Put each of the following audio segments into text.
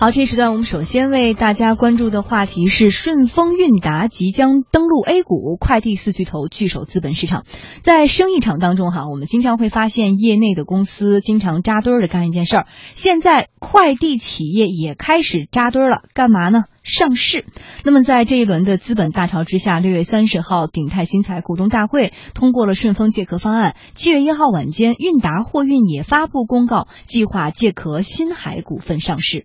好，这时段我们首先为大家关注的话题是顺丰韵达即将登陆 A 股，快递四巨头聚首资本市场。在生意场当中，哈，我们经常会发现业内的公司经常扎堆儿的干一件事儿。现在快递企业也开始扎堆儿了，干嘛呢？上市。那么在这一轮的资本大潮之下，六月三十号，鼎泰新材股东大会通过了顺丰借壳方案。七月一号晚间，韵达货运也发布公告，计划借壳新海股份上市。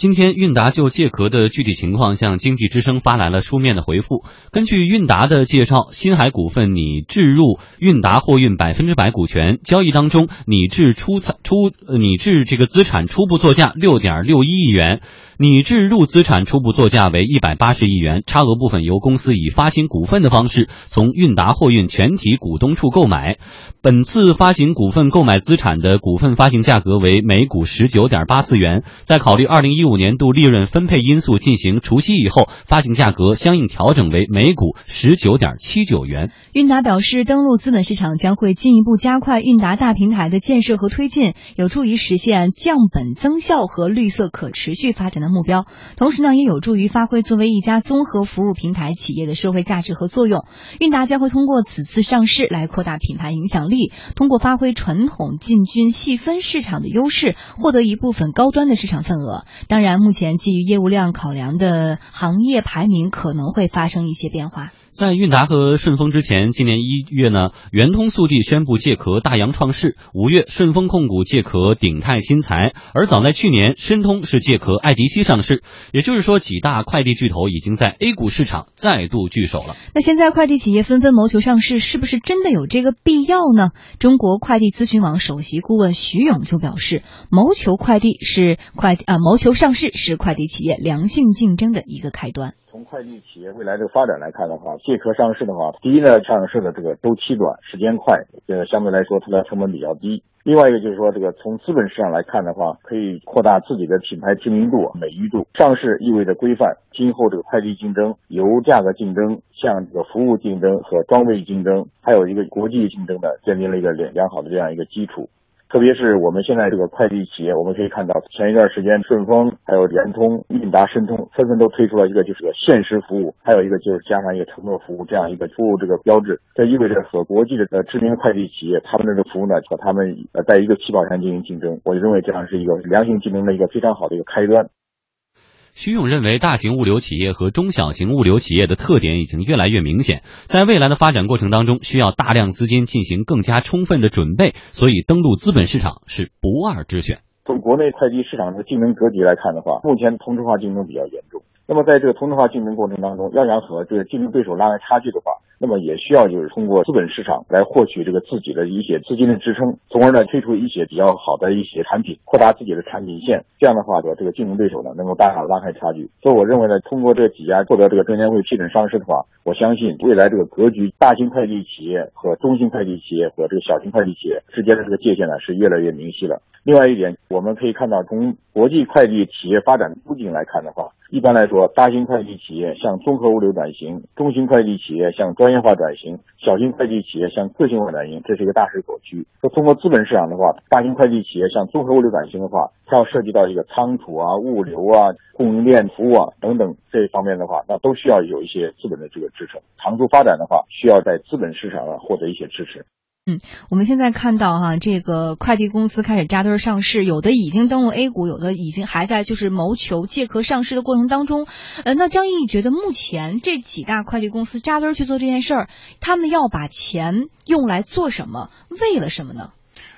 今天，韵达就借壳的具体情况向经济之声发来了书面的回复。根据韵达的介绍，新海股份拟置入韵达货运百分之百股权，交易当中拟置出产出拟置这个资产初步作价六点六一亿元。拟置入资产初步作价为一百八十亿元，差额部分由公司以发行股份的方式从韵达货运全体股东处购买。本次发行股份购买资产的股份发行价格为每股十九点八四元，在考虑二零一五五年度利润分配因素进行除息以后，发行价格相应调整为每股十九点七九元。韵达表示，登陆资本市场将会进一步加快韵达大平台的建设和推进，有助于实现降本增效和绿色可持续发展的。目标，同时呢，也有助于发挥作为一家综合服务平台企业的社会价值和作用。韵达将会通过此次上市来扩大品牌影响力，通过发挥传统进军细分市场的优势，获得一部分高端的市场份额。当当然，目前基于业务量考量的行业排名可能会发生一些变化。在韵达和顺丰之前，今年一月呢，圆通速递宣布借壳大洋创世；五月，顺丰控股借壳鼎泰新材；而早在去年，申通是借壳爱迪西上市。也就是说，几大快递巨头已经在 A 股市场再度聚首了。那现在快递企业纷纷谋求上市，是不是真的有这个必要呢？中国快递咨询网首席顾问徐勇就表示，谋求快递是快啊，谋求上市是快递企业良性竞争的一个开端。从快递企业未来这个发展来看的话，借壳上市的话，第一呢，上市的这个周期短，时间快，呃，相对来说它的成本比较低。另外一个就是说，这个从资本市场来看的话，可以扩大自己的品牌知名度、美誉度。上市意味着规范今后这个快递竞争，由价格竞争向这个服务竞争和装备竞争，还有一个国际竞争的，建立了一个良良好的这样一个基础。特别是我们现在这个快递企业，我们可以看到前一段时间顺丰、还有圆通、韵达、申通纷纷都推出了一个就是个限时服务，还有一个就是加上一个承诺服务这样一个服务这个标志。这意味着和国际的呃知名快递企业他们的这个服务呢和他们呃在一个起跑线进行竞争，我认为这样是一个良性竞争的一个非常好的一个开端。徐勇认为，大型物流企业和中小型物流企业的特点已经越来越明显，在未来的发展过程当中，需要大量资金进行更加充分的准备，所以登陆资本市场是不二之选。从国内快递市场的竞争格局来看的话，目前同质化竞争比较严重。那么在这个同质化竞争过程当中，要想和这个竞争对手拉开差距的话，那么也需要就是通过资本市场来获取这个自己的一些资金的支撑，从而呢推出一些比较好的一些产品，扩大自己的产品线。这样的话，和这个竞争对手呢能够大大拉开差距。所以我认为呢，通过这几家获得这个证监会批准上市的话，我相信未来这个格局，大型快递企业和中型快递企业和这个小型快递企业之间的这个界限呢是越来越明晰了。另外一点，我们可以看到，从国际快递企业发展路径来看的话，一般来说，大型快递企业向综合物流转型，中型快递企业向专业化转型，小型快递企业向个性化转型，这是一个大势所趋。那通过资本市场的话，大型快递企业向综合物流转型的话，它要涉及到一个仓储啊、物流啊、供应链服务啊等等这一方面的话，那都需要有一些资本的这个支撑。长足发展的话，需要在资本市场上获得一些支持。嗯，我们现在看到哈，这个快递公司开始扎堆上市，有的已经登陆 A 股，有的已经还在就是谋求借壳上市的过程当中。呃，那张毅觉得目前这几大快递公司扎堆去做这件事儿，他们要把钱用来做什么？为了什么呢？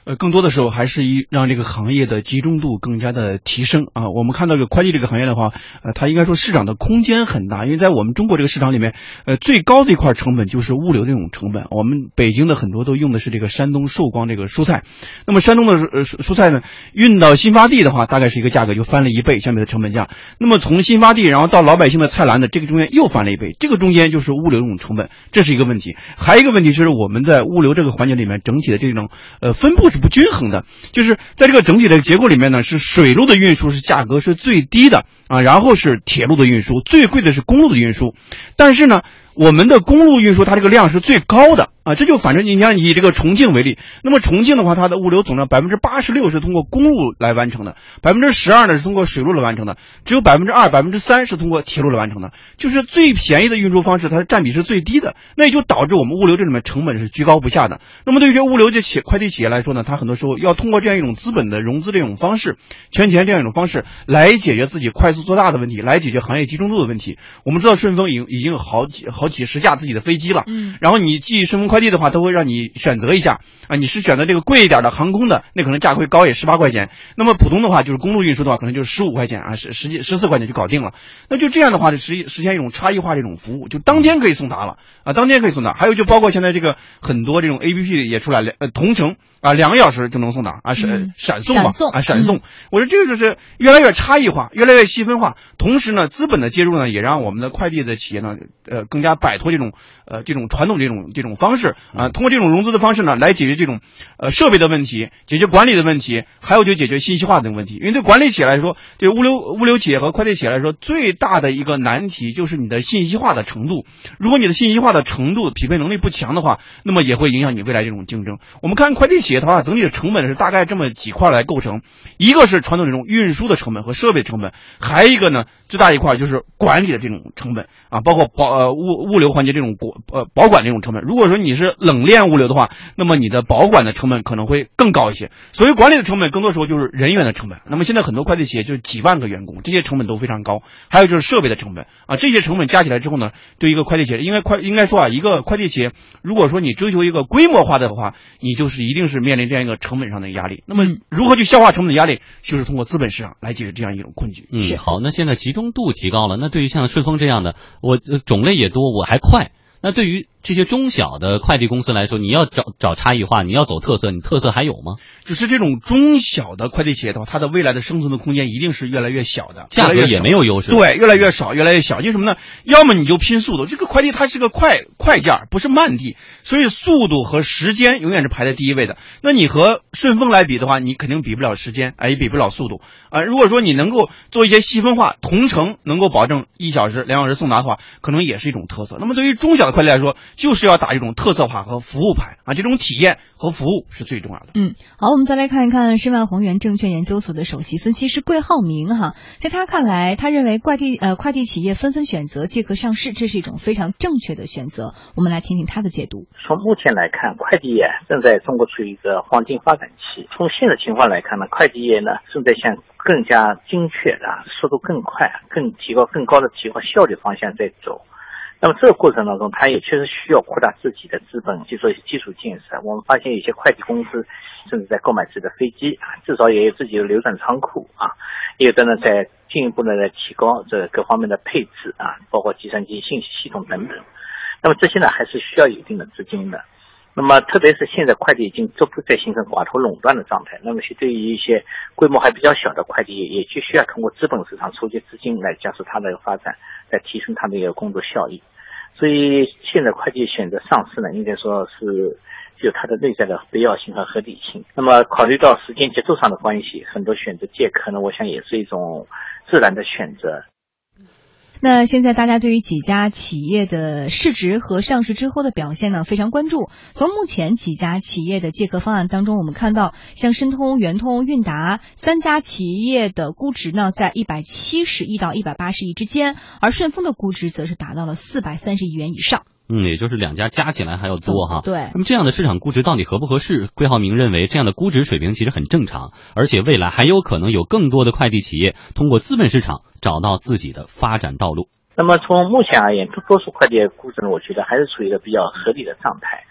呃，更多的时候还是一让这个行业的集中度更加的提升啊。我们看到这个快递这个行业的话，呃，它应该说市场的空间很大，因为在我们中国这个市场里面，呃，最高的一块成本就是物流这种成本。我们北京的很多都用的是这个山东寿光这个蔬菜，那么山东的呃蔬蔬菜呢，运到新发地的话，大概是一个价格就翻了一倍，相比的成本价。那么从新发地然后到老百姓的菜篮子，这个中间又翻了一倍，这个中间就是物流这种成本，这是一个问题。还有一个问题就是我们在物流这个环节里面，整体的这种呃分布。是不均衡的，就是在这个整体的结构里面呢，是水路的运输是价格是最低的啊，然后是铁路的运输，最贵的是公路的运输。但是呢，我们的公路运输它这个量是最高的啊，这就反正你像以这个重庆为例，那么重庆的话，它的物流总量百分之八十六是通过公路来完成的，百分之十二呢是通过水路来完成的，只有百分之二、百分之三是通过铁路来完成的，就是最便宜的运输方式，它的占比是最低的，那也就导致我们物流这里面成本是居高不下的。那么对于这物流这企快递企业来说呢，它很多时候要通过这样一种资本的融资这种方式，圈钱这样一种方式来解决自己快速做大的问题，来解决行业集中度的问题。我们知道顺丰已已经有好几好几十架自己的飞机了，嗯，然后你寄顺丰快递的话，都会让你选择一下啊，你是选择这个贵一点的航空的，那可能价会高也十八块钱，那么普通的话就是公路运输的话，可能就是十五块钱啊，十十几十四块钱就搞定了。那就这样的话，就实实现一种差异化这种服务，就当天可以送达了啊，当天可以送达。还有就包括现在这个很多这种 A P P 也出来了，呃，同城啊，两个小时就能送达啊，闪嗯闪送嘛啊，闪送。我说这个就是越来越差异化，越来越细分化。同时呢，资本的介入呢，也让我们的快递的企业呢，呃，更加摆脱这种呃这种传统这种这种方式啊，通过这种融资的方式呢，来解决这种呃设备的问题，解决管理的问题，还有就解决信息化的问题。因为对管理企业来说，对物流物流企业和快递企业来说，最大的一个难题就是你的信息化的程度。如果你的信息化的程度匹配能力不强的话，那么也会影响你未来这种竞争。我们看快递企业的话，整体的成本是大概这么几块来构成，一个是传统这种运输的成本和设备成本，还有一个呢最大一块就是管理的这种成本啊，包括保呃物物流环节这种国呃保管这种成本。如果说你是冷链物流的话，那么你的保管的成本可能会更高一些。所谓管理的成本更多时候就是人员的成本。那么现在很多快递企业就是几万个员工，这些成本都非常高。还有就是设备的成本啊，这些成本加起来之后呢，对一个快递企业，应该快应该说啊，一个快递企业，如果说你追求一个规模化的话，你就是一定是面临这样一个成本上的压力。那么嗯如何去消化成本的压力，就是通过资本市场来解决这样一种困局。嗯，好，那现在集中度提高了，那对于像顺丰这样的，我、呃种类也多，我还快。那对于这些中小的快递公司来说，你要找找差异化，你要走特色，你特色还有吗？就是这种中小的快递企业的话，它的未来的生存的空间一定是越来越小的，价格也没有优势。，对，越来越少，越来越小。因为什么呢？要么你就拼速度，这个快递它是个快快件儿，不是慢递，所以速度和时间永远是排在第一位的。那你和顺丰来比的话，你肯定比不了时间，哎，也比不了速度啊、如果说你能够做一些细分化，同城能够保证一小时、两小时送达的话，可能也是一种特色。那么对于中小的快递来说，就是要打一种特色化和服务牌啊，这种体验和服务是最重要的。嗯，好，我们再来看一看申万宏源证券研究所的首席分析师桂浩明哈，在他看来，他认为快递呃快递企业纷纷选择借壳上市，这是一种非常正确的选择。我们来听听他的解读。从目前来看，快递业正在中国处于一个黄金发展期。从现在情况来看呢，快递业呢正在向更加精确的、速度更快、更提高、更高的提高效率方向在走。那么这个过程当中，它也确实需要扩大自己的资本去做一些基础建设。我们发现有些快递公司甚至在购买自己的飞机，至少也有自己的流转仓库啊，有的呢在进一步的在提高这各方面的配置啊，包括计算机信息系统等等。那么这些呢，还是需要有一定的资金的。那么特别是现在快递已经逐步在形成寡头垄断的状态，那么是对于一些规模还比较小的快递业，也就需要通过资本市场筹集资金来加速它的发展，来提升它的一个工作效益。所以现在快递选择上市呢，应该说是有它的内在的必要性和合理性。那么考虑到时间节奏上的关系，很多选择借壳呢，我想也是一种自然的选择。那现在大家对于几家企业的市值和上市之后的表现呢非常关注。从目前几家企业的借壳方案当中，我们看到像申通、圆通、韵达三家企业的估值呢在一百七十亿到一百八十亿之间，而顺丰的估值则是达到了四百三十亿元以上。嗯，也就是两家加起来还要多哈。对那么这样的市场估值到底合不合适？桂浩明认为这样的估值水平其实很正常，而且未来还有可能有更多的快递企业通过资本市场找到自己的发展道路。那么从目前而言，多多数快递业估值呢，我觉得还是处于一个比较合理的状态。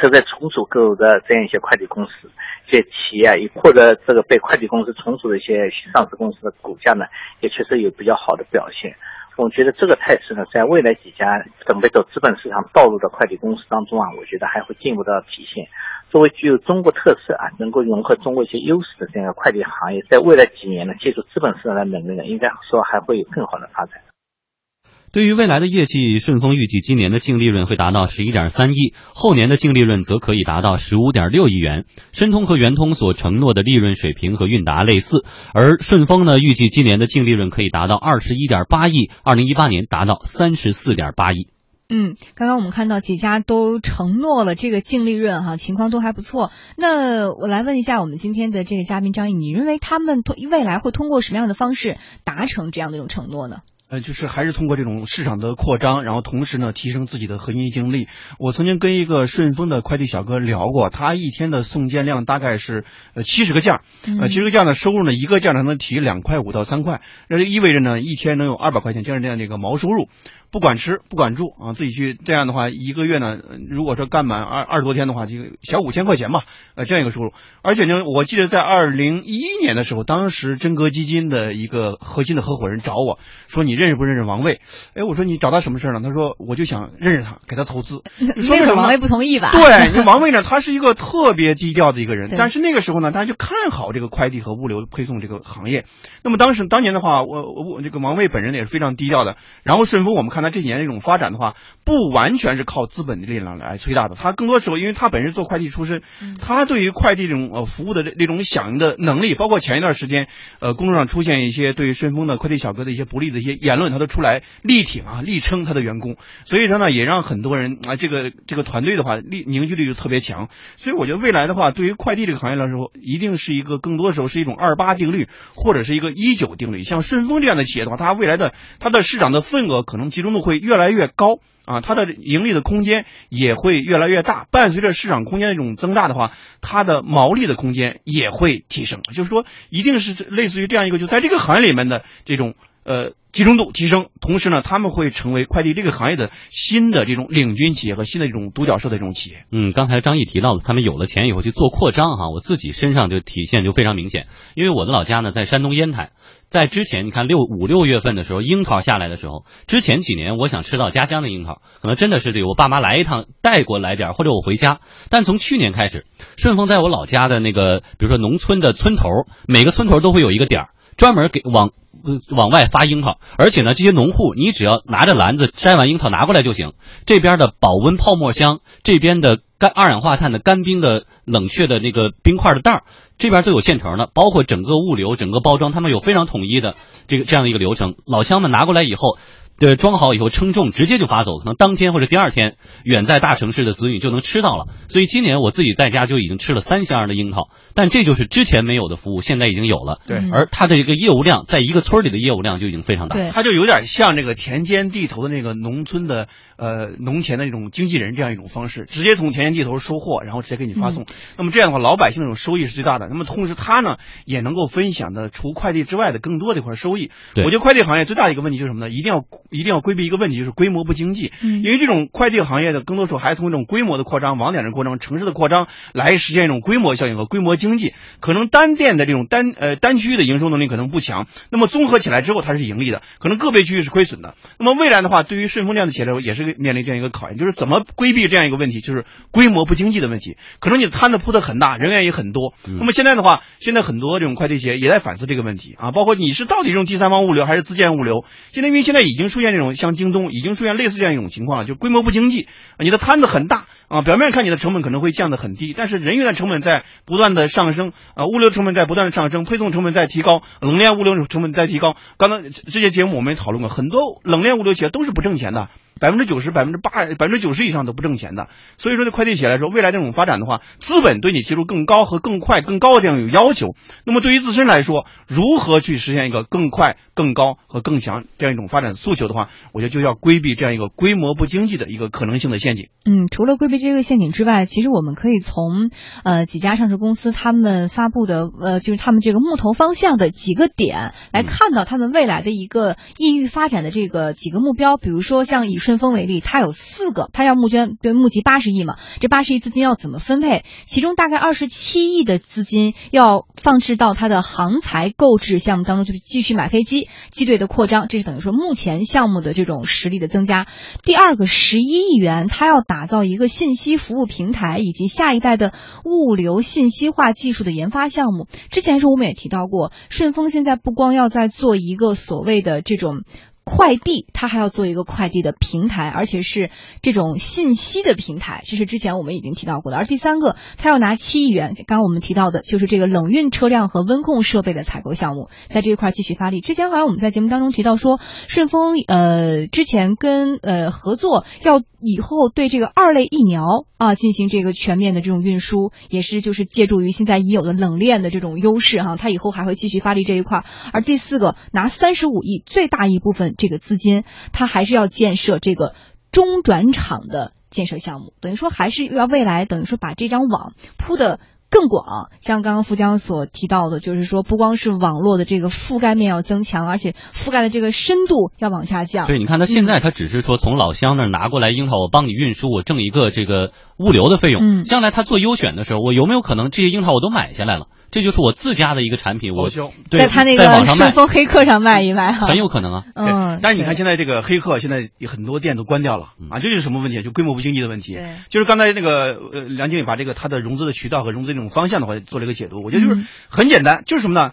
特别在重组购入的这样一些快递公司、一些企业啊，也或者这个被快递公司重组的一些上市公司的股价呢，也确实有比较好的表现。我觉得这个态势呢，在未来几家准备走资本市场道路的快递公司当中啊，我觉得还会进一步的体现。作为具有中国特色啊，能够融合中国一些优势的这样一个快递行业，在未来几年呢，借助资本市场的能力呢，应该说还会有更好的发展。对于未来的业绩，顺丰预计今年的净利润会达到十一点三亿，后年的净利润则可以达到十五点六亿元。申通和圆通所承诺的利润水平和韵达类似，而顺丰呢，预计今年的净利润可以达到二十一点八亿，二零一八年达到三十四点八亿。嗯，刚刚我们看到几家都承诺了这个净利润哈，情况都还不错。那我来问一下我们今天的这个嘉宾张毅，你认为他们未来会通过什么样的方式达成这样的一种承诺呢？呃，就是还是通过这种市场的扩张，然后同时呢提升自己的核心竞争力。我曾经跟一个顺丰的快递小哥聊过，他一天的送件量大概是呃七十个件儿，呃七十个件儿的收入呢，一个件儿能提两块五到三块，那就意味着呢一天能有二百块钱这样这样的一个毛收入。不管吃不管住啊，自己去这样的话，一个月呢，如果说干满二二十多天的话，这个小五千块钱吧，呃，这样一个收入。而且呢，我记得在二零一一年的时候，当时真格基金的一个核心的合伙人找我说：“你认识不认识王卫？”哎，我说你找他什么事儿呢？他说：“我就想认识他，给他投资。”为什么王卫不同意吧？对，王卫呢，他是一个特别低调的一个人，但是那个时候呢，他就看好这个快递和物流配送这个行业。那么当时当年的话，我我这个王卫本人也是非常低调的。然后顺丰，我们看他这几年这种发展的话，不完全是靠资本的力量来催大的。他更多时候，因为他本身做快递出身，他对于快递这种呃服务的这这种响应的能力，包括前一段时间，呃，公众上出现一些对顺丰的快递小哥的一些不利的一些言论，他都出来力挺啊，力撑他的员工。所以说呢，也让很多人啊，这个这个团队的话，力凝聚力就特别强。所以我觉得未来的话，对于快递这个行业来说，一定是一个更多的时候是一种二八定律，或者是一个一九定律。像顺丰这样的企业的话，它未来的它的市场的份额可能集中度会越来越高啊，它的盈利的空间也会越来越大。伴随着市场空间的这种增大的话，它的毛利的空间也会提升。就是说，一定是类似于这样一个，就在这个行业里面的这种呃集中度提升，同时呢，他们会成为快递这个行业的新的这种领军企业和新的这种独角兽的这种企业。嗯，刚才张毅提到了，他们有了钱以后去做扩张哈，我自己身上就体现就非常明显，因为我的老家呢在山东烟台。在之前，你看六五六月份的时候，樱桃下来的时候，之前几年我想吃到家乡的樱桃，可能真的是得我爸妈来一趟带过来点，或者我回家。但从去年开始，顺丰在我老家的那个，比如说农村的村头，每个村头都会有一个点儿，专门给往往外发樱桃。而且呢，这些农户你只要拿着篮子摘完樱桃拿过来就行。这边的保温泡沫箱，这边的干二氧化碳的干冰的冷却的那个冰块的袋儿。这边都有现成的，包括整个物流、整个包装，他们有非常统一的这个这样的一个流程。老乡们拿过来以后，对，装好以后称重，直接就发走，可能当天或者第二天，远在大城市的子女就能吃到了。所以今年我自己在家就已经吃了三箱的樱桃，但这就是之前没有的服务，现在已经有了。对，而它的一个业务量，在一个村里的业务量就已经非常大。对，它就有点像这个田间地头的那个农村的呃农田的那种经纪人这样一种方式，直接从田间地头收货，然后直接给你发送。那么这样的话，老百姓那种收益是最大的。那么同时，他呢也能够分享的除快递之外的更多的一块收益。对，我觉得快递行业最大的一个问题就是什么呢？一定要一定要规避一个问题，就是规模不经济。嗯，因为这种快递行业的更多时候还通过这种规模的扩张、网点的扩张、城市的扩张来实现一种规模效应和规模经济。可能单店的这种单呃单区域的营收能力可能不强，那么综合起来之后它是盈利的，可能个别区域是亏损的。那么未来的话，对于顺丰这样的企业来说，也是面临这样一个考验，就是怎么规避这样一个问题，就是规模不经济的问题。可能你的摊子铺的很大，人员也很多。那么现在的话，现在很多这种快递企业也在反思这个问题啊，包括你是到底用第三方物流还是自建物流？现在因为现在已经出出现这种像京东已经出现类似这样一种情况了，就规模不经济，你的摊子很大啊，表面看你的成本可能会降得很低，但是人员的成本在不断的上升啊，物流成本在不断的上升，配送成本在提高，冷链物流成本在提高。刚才这些节目我们也讨论过，很多冷链物流企业都是不挣钱的。百分之九十、百分之八、百分之九十以上都不挣钱的，所以说，对快递企业来说，未来这种发展的话，资本对你提出更高和更快、更高的这样有要求。那么，对于自身来说，如何去实现一个更快、更高和更强这样一种发展诉求的话，我觉得就要规避这样一个规模不经济的一个可能性的陷阱。嗯，除了规避这个陷阱之外，其实我们可以从呃几家上市公司他们发布的呃就是他们这个募投方向的几个点来看到他们未来的一个意欲发展的这个几个目标。比如说像以顺顺丰为例，它有四个，它要募捐对募集八十亿嘛，这八十亿资金要怎么分配？其中大概二十七亿的资金要放置到它的航材购置项目当中，就是继续买飞机、机队的扩张，这是等于说目前项目的这种实力的增加。第二个十一亿元，它要打造一个信息服务平台以及下一代的物流信息化技术的研发项目。之前是我们也提到过，顺丰现在不光要在做一个所谓的这种。快递它还要做一个快递的平台，而且是这种信息的平台，这是之前我们已经提到过的。而第三个，它要拿七亿元，刚刚我们提到的就是这个冷运车辆和温控设备的采购项目，在这一块继续发力。之前好像我们在节目当中提到说，顺丰呃之前跟呃合作要以后对这个二类疫苗啊进行这个全面的这种运输，也是就是借助于现在已有的冷链的这种优势哈，它以后还会继续发力这一块。而第四个，拿三十五亿最大一部分这个资金，它还是要建设这个中转场的建设项目，等于说还是要未来等于说把这张网铺的。更广，像刚刚富江所提到的，就是说不光是网络的这个覆盖面要增强，而且覆盖的这个深度要往下降。对，你看他现在他只是说从老乡那儿拿过来樱桃，我帮你运输，我挣一个这个物流的费用。嗯，将来他做优选的时候，我有没有可能这些樱桃我都买下来了？这就是我自家的一个产品，我在他那个顺丰黑客上卖一卖哈，很有可能啊。嗯，但是你看现在这个黑客，现在很多店都关掉了啊，这就是什么问题？就规模不经济的问题。就是刚才那个呃梁经理把这个他的融资的渠道和融资这种方向的话做了一个解读，我觉得就是很简单，就是什么呢？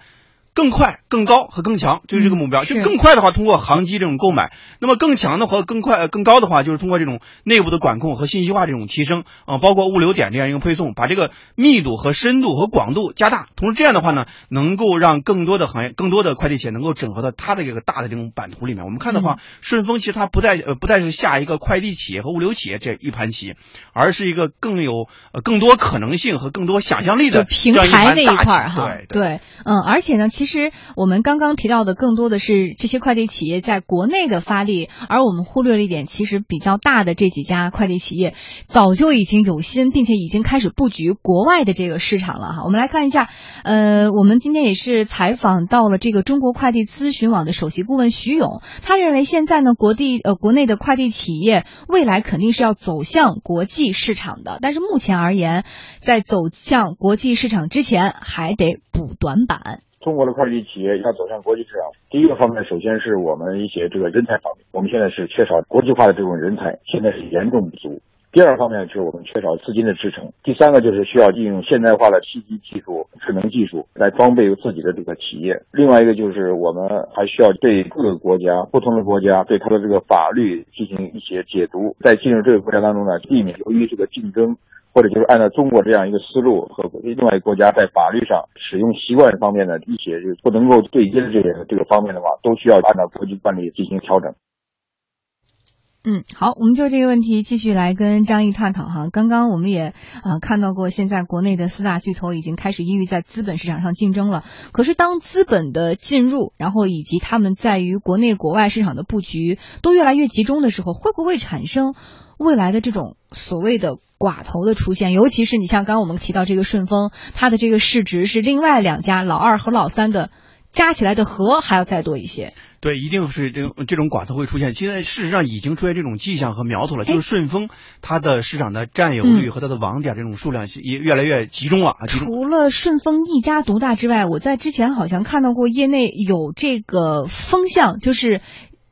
更快、更高和更强，就是这个目标。就更快的话，通过航机这种购买；那么更强的和更快、更高的话，就是通过这种内部的管控和信息化这种提升啊，包括物流点这样一个配送，把这个密度和深度和广度加大。同时这样的话呢，能够让更多的行业、更多的快递企业能够整合到它的这个大的这种版图里面。我们看的话，顺丰其实它不再呃不再是下一个快递企业和物流企业这一盘棋，而是一个更有呃更多可能性和更多想象力的平台那一块哈。对对，嗯，而且呢，其实。其实我们刚刚提到的更多的是这些快递企业在国内的发力，而我们忽略了一点，其实比较大的这几家快递企业早就已经有心，并且已经开始布局国外的这个市场了哈。我们来看一下，呃，我们今天也是采访到了这个中国快递咨询网的首席顾问徐勇，他认为现在呢，国地呃国内的快递企业未来肯定是要走向国际市场的，但是目前而言，在走向国际市场之前，还得补短板。中国的快递企业要走向国际市场，第一个方面，首先是我们一些这个人才方面，我们现在是缺少国际化的这种人才，现在是严重不足。第二方面就是我们缺少资金的支撑。第三个就是需要利用现代化的信息技术、智能技术来装备自己的这个企业。另外一个就是我们还需要对各个国家、不同的国家对它的这个法律进行一些解读，在进入这个国家当中呢，避免由于这个竞争。或者就是按照中国这样一个思路和另外一个国家在法律上使用习惯方面的一些就是不能够对接的这个这个方面的话，都需要按照国际惯例进行调整。嗯，好，我们就这个问题继续来跟张毅探讨哈。刚刚我们也啊看到过，现在国内的四大巨头已经开始因为在资本市场上竞争了。可是当资本的进入，然后以及他们在于国内国外市场的布局都越来越集中的时候，会不会产生？未来的这种所谓的寡头的出现，尤其是你像刚刚我们提到这个顺丰，它的这个市值是另外两家老二和老三的加起来的和还要再多一些。对，一定是这种这种寡头会出现。现在事实上已经出现这种迹象和苗头了，就是顺丰它的市场的占有率和它的网点这种数量也越来越集中了。除了顺丰一家独大之外，我在之前好像看到过业内有这个风向，就是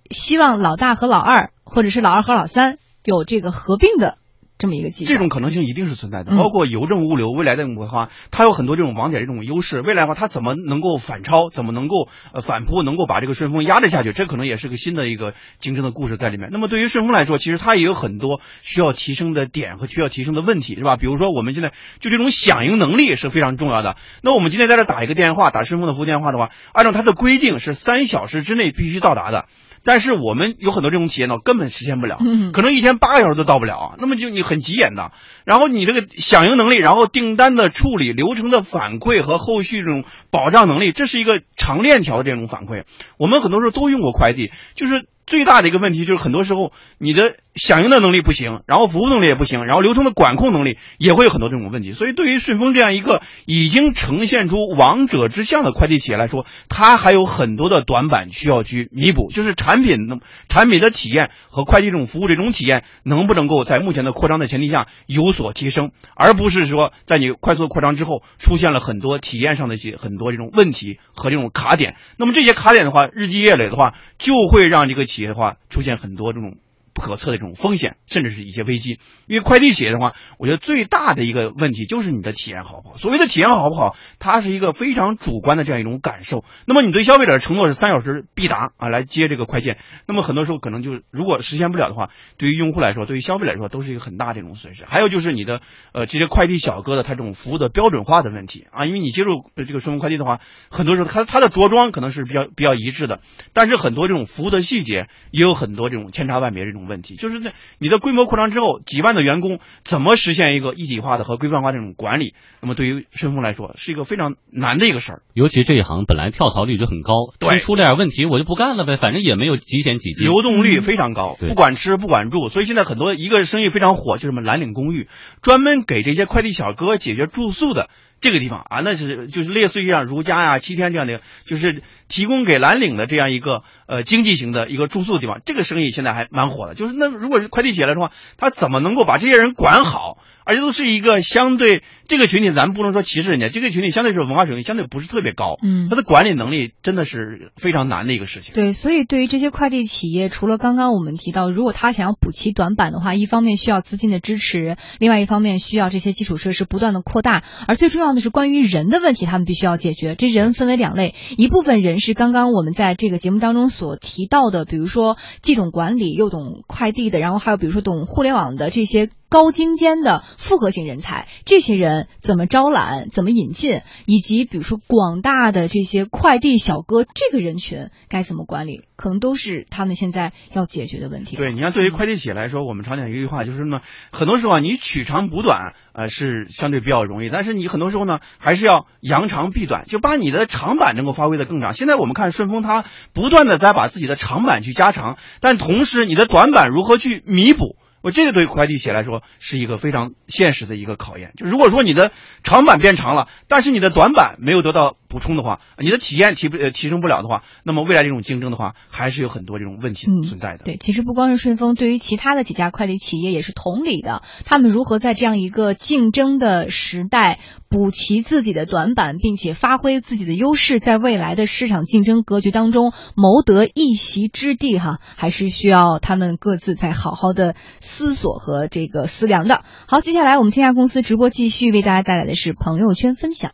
希望老大和老二，或者是老二和老三。有这个合并的这么一个迹象，这种可能性一定是存在的。包括邮政物流未来的话，它有很多这种网点这种优势。未来的话，它怎么能够反超？怎么能够呃反扑？能够把这个顺丰压制下去？这可能也是个新的一个竞争的故事在里面。那么对于顺丰来说，其实它也有很多需要提升的点和需要提升的问题，是吧？比如说我们现在就这种响应能力是非常重要的。那我们今天在这打一个电话，打顺丰的服务电话的话，按照它的规定是三小时之内必须到达的。但是我们有很多这种企业呢，根本实现不了，可能一天八个小时都到不了。那么就你很急眼的，然后你这个响应能力，然后订单的处理流程的反馈和后续这种保障能力，这是一个长链条的这种反馈。我们很多时候都用过快递，就是。最大的一个问题就是，很多时候你的响应的能力不行，然后服务能力也不行，然后流通的管控能力也会有很多这种问题。所以，对于顺丰这样一个已经呈现出王者之相的快递企业来说，它还有很多的短板需要去弥补。就是产品的产品的体验和快递这种服务这种体验，能不能够在目前的扩张的前提下有所提升，而不是说在你快速扩张之后出现了很多体验上的一些很多这种问题和这种卡点。那么这些卡点的话，日积月累的话，就会让这个。企业的话出现很多这种不可测的这种风险，甚至是一些危机。因为快递企业的话，我觉得最大的一个问题就是你的体验好不好。所谓的体验好不好，它是一个非常主观的这样一种感受。那么你对消费者的承诺是三小时必达啊，来接这个快件，那么很多时候可能就如果实现不了的话，对于用户来说，对于消费来说，都是一个很大的一种损失。还有就是你的呃这些快递小哥的他这种服务的标准化的问题啊，因为你接入这个顺丰快递的话，很多时候他他的着装可能是比较比较一致的，但是很多这种服务的细节也有很多这种千差万别这种问题。就是那你的规模扩张之后，几万的员工怎么实现一个一体化的和规范化这种管理？那么对于顺丰来说，是一个非常难的一个事儿。尤其这一行本来跳槽率就很高，对出了点问题我就不干了呗，反正也没有几险几金。流动率非常高，对不管吃不管住，所以现在很多一个生意非常火，就是什么蓝领公寓，专门给这些快递小哥解决住宿的这个地方啊，那是就是类似于像如家呀、七天这样的，就是提供给蓝领的这样一个呃经济型的一个住宿的地方，这个生意现在还蛮火的。就是那如果快递起来的话，他怎么能够把这些人管好？而且都是一个相对这个群体，咱们不能说歧视人家，这个群体相对是文化水平相对不是特别高，嗯他的管理能力真的是非常难的一个事情。对，所以对于这些快递企业，除了刚刚我们提到，如果他想要补齐短板的话，一方面需要资金的支持，另外一方面需要这些基础设施不断的扩大，而最重要的是关于人的问题，他们必须要解决。这人分为两类，一部分人是刚刚我们在这个节目当中所提到的，比如说既懂管理又懂快递的，然后还有比如说懂互联网的这些。高精尖的复合型人才，这些人怎么招揽、怎么引进，以及比如说广大的这些快递小哥这个人群该怎么管理，可能都是他们现在要解决的问题。对，你看，对于快递企业来说，我们常讲一句话，就是呢，很多时候啊，你取长补短，呃，是相对比较容易，但是你很多时候呢，还是要扬长避短，就把你的长板能够发挥的更长。现在我们看顺丰，它不断的在把自己的长板去加长，但同时你的短板如何去弥补？我这个对快递企业来说是一个非常现实的一个考验。就如果说你的长板变长了，但是你的短板没有得到补充的话，你的体验提不呃提升不了的话，那么未来这种竞争的话，还是有很多这种问题嗯存在的。对，其实不光是顺丰，对于其他的几家快递企业也是同理的。他们如何在这样一个竞争的时代补齐自己的短板，并且发挥自己的优势，在未来的市场竞争格局当中谋得一席之地，哈，还是需要他们各自再好好的思索和这个思量的。好，接下来我们天下公司直播继续为大家带来的是朋友圈分享。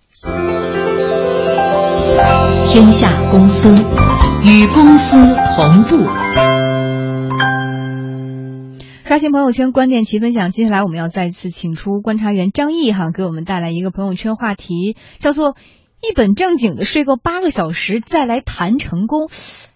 天下公司与公司同步。刷新朋友圈观点齐分享，接下来我们要再次请出观察员张毅哈，给我们带来一个朋友圈话题，叫做“一本正经的睡够八个小时再来谈成功”。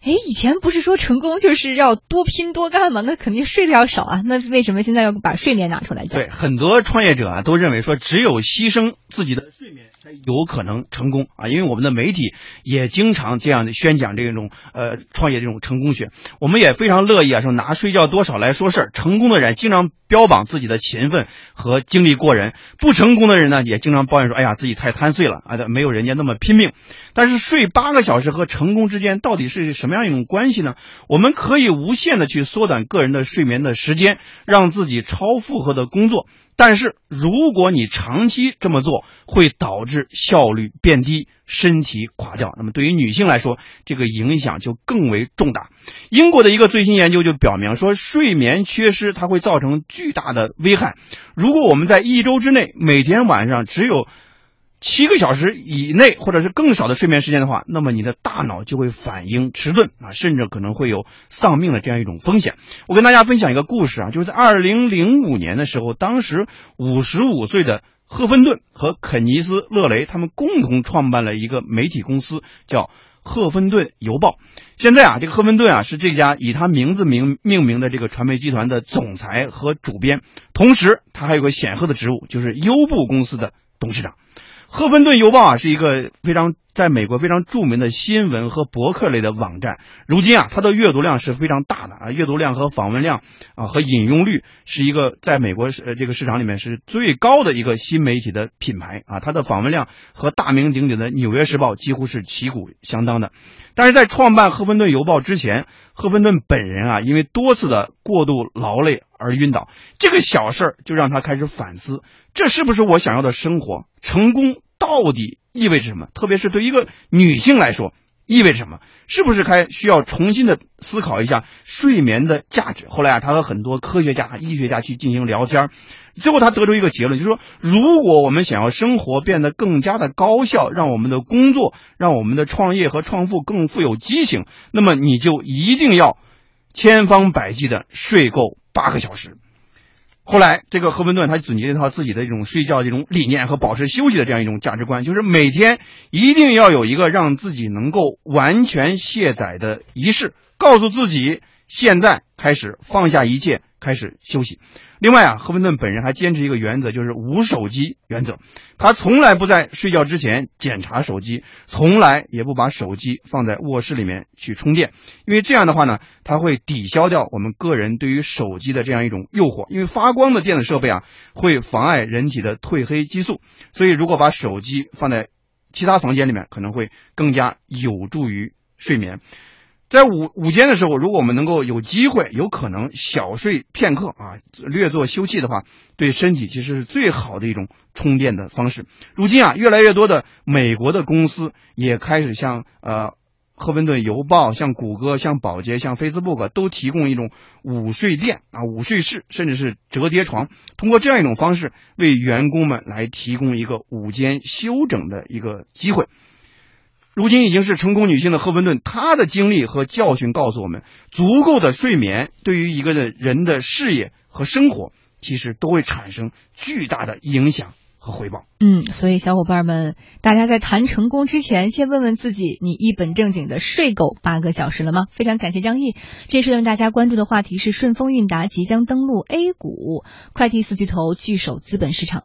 哎，以前不是说成功就是要多拼多干吗？那肯定睡得要少啊。那为什么现在要把睡眠拿出来讲？对，很多创业者啊都认为说，只有牺牲自己的睡眠有可能成功啊。因为我们的媒体也经常这样的宣讲这种呃创业这种成功学，我们也非常乐意啊说拿睡觉多少来说事儿。成功的人经常标榜自己的勤奋和精力过人，不成功的人呢也经常抱怨说，哎呀自己太贪睡了啊，没有人家那么拼命。但是睡八个小时和成功之间到底是什么样一种关系呢？我们可以无限的去缩短个人的睡眠的时间，让自己超负荷的工作。但是如果你长期这么做，会导致效率变低，身体垮掉。那么对于女性来说，这个影响就更为重大。英国的一个最新研究就表明说，睡眠缺失它会造成巨大的危害。如果我们在一周之内每天晚上只有七个小时以内，或者是更少的睡眠时间的话，那么你的大脑就会反应迟钝啊，甚至可能会有丧命的这样一种风险。我跟大家分享一个故事啊，就是在二零零五年的时候，当时五十五岁的赫芬顿和肯尼斯·勒雷他们共同创办了一个媒体公司，叫赫芬顿邮报。现在啊，这个赫芬顿啊是这家以他名字名命名的这个传媒集团的总裁和主编，同时他还有个显赫的职务，就是优步公司的董事长。赫芬顿邮报啊是一个非常在美国非常著名的新闻和博客类的网站。如今啊，它的阅读量是非常大的啊，阅读量和访问量啊和引用率是一个在美国市呃这个市场里面是最高的一个新媒体的品牌啊。它的访问量和大名鼎鼎的《纽约时报》几乎是旗鼓相当的。但是在创办赫芬顿邮报之前，赫芬顿本人啊因为多次的过度劳累而晕倒，这个小事儿就让他开始反思，这是不是我想要的生活？成功到底意味着什么？特别是对一个女性来说，意味着什么？是不是该需要重新的思考一下睡眠的价值？后来啊，他和很多科学家、医学家去进行聊天，最后他得出一个结论，就是说，如果我们想要生活变得更加的高效，让我们的工作、让我们的创业和创富更富有激情，那么你就一定要千方百计的睡够八个小时。后来，这个赫文顿他总结一套自己的这种睡觉这种理念和保持休息的这样一种价值观，就是每天一定要有一个让自己能够完全卸载的仪式，告诉自己现在开始放下一切，开始休息。另外啊，赫文顿本人还坚持一个原则，就是无手机原则。他从来不在睡觉之前检查手机，从来也不把手机放在卧室里面去充电，因为这样的话呢，它会抵消掉我们个人对于手机的这样一种诱惑。因为发光的电子设备啊，会妨碍人体的褪黑激素，所以如果把手机放在其他房间里面，可能会更加有助于睡眠。在午午间的时候，如果我们能够有机会，有可能小睡片刻啊，略作休憩的话，对身体其实是最好的一种充电的方式。如今啊，越来越多的美国的公司也开始向呃赫芬顿邮报、像谷歌、像宝洁、像 Facebook 都提供一种午睡垫啊、午睡室，甚至是折叠床，通过这样一种方式为员工们来提供一个午间休整的一个机会。如今已经是成功女性的赫芬顿，她的经历和教训告诉我们，足够的睡眠对于一个人的事业和生活，其实都会产生巨大的影响和回报。嗯，所以小伙伴们，大家在谈成功之前，先问问自己，你一本正经的睡够八个小时了吗？非常感谢张毅。这时段大家关注的话题是顺丰韵达即将登陆 A 股，快递四巨头聚首资本市场。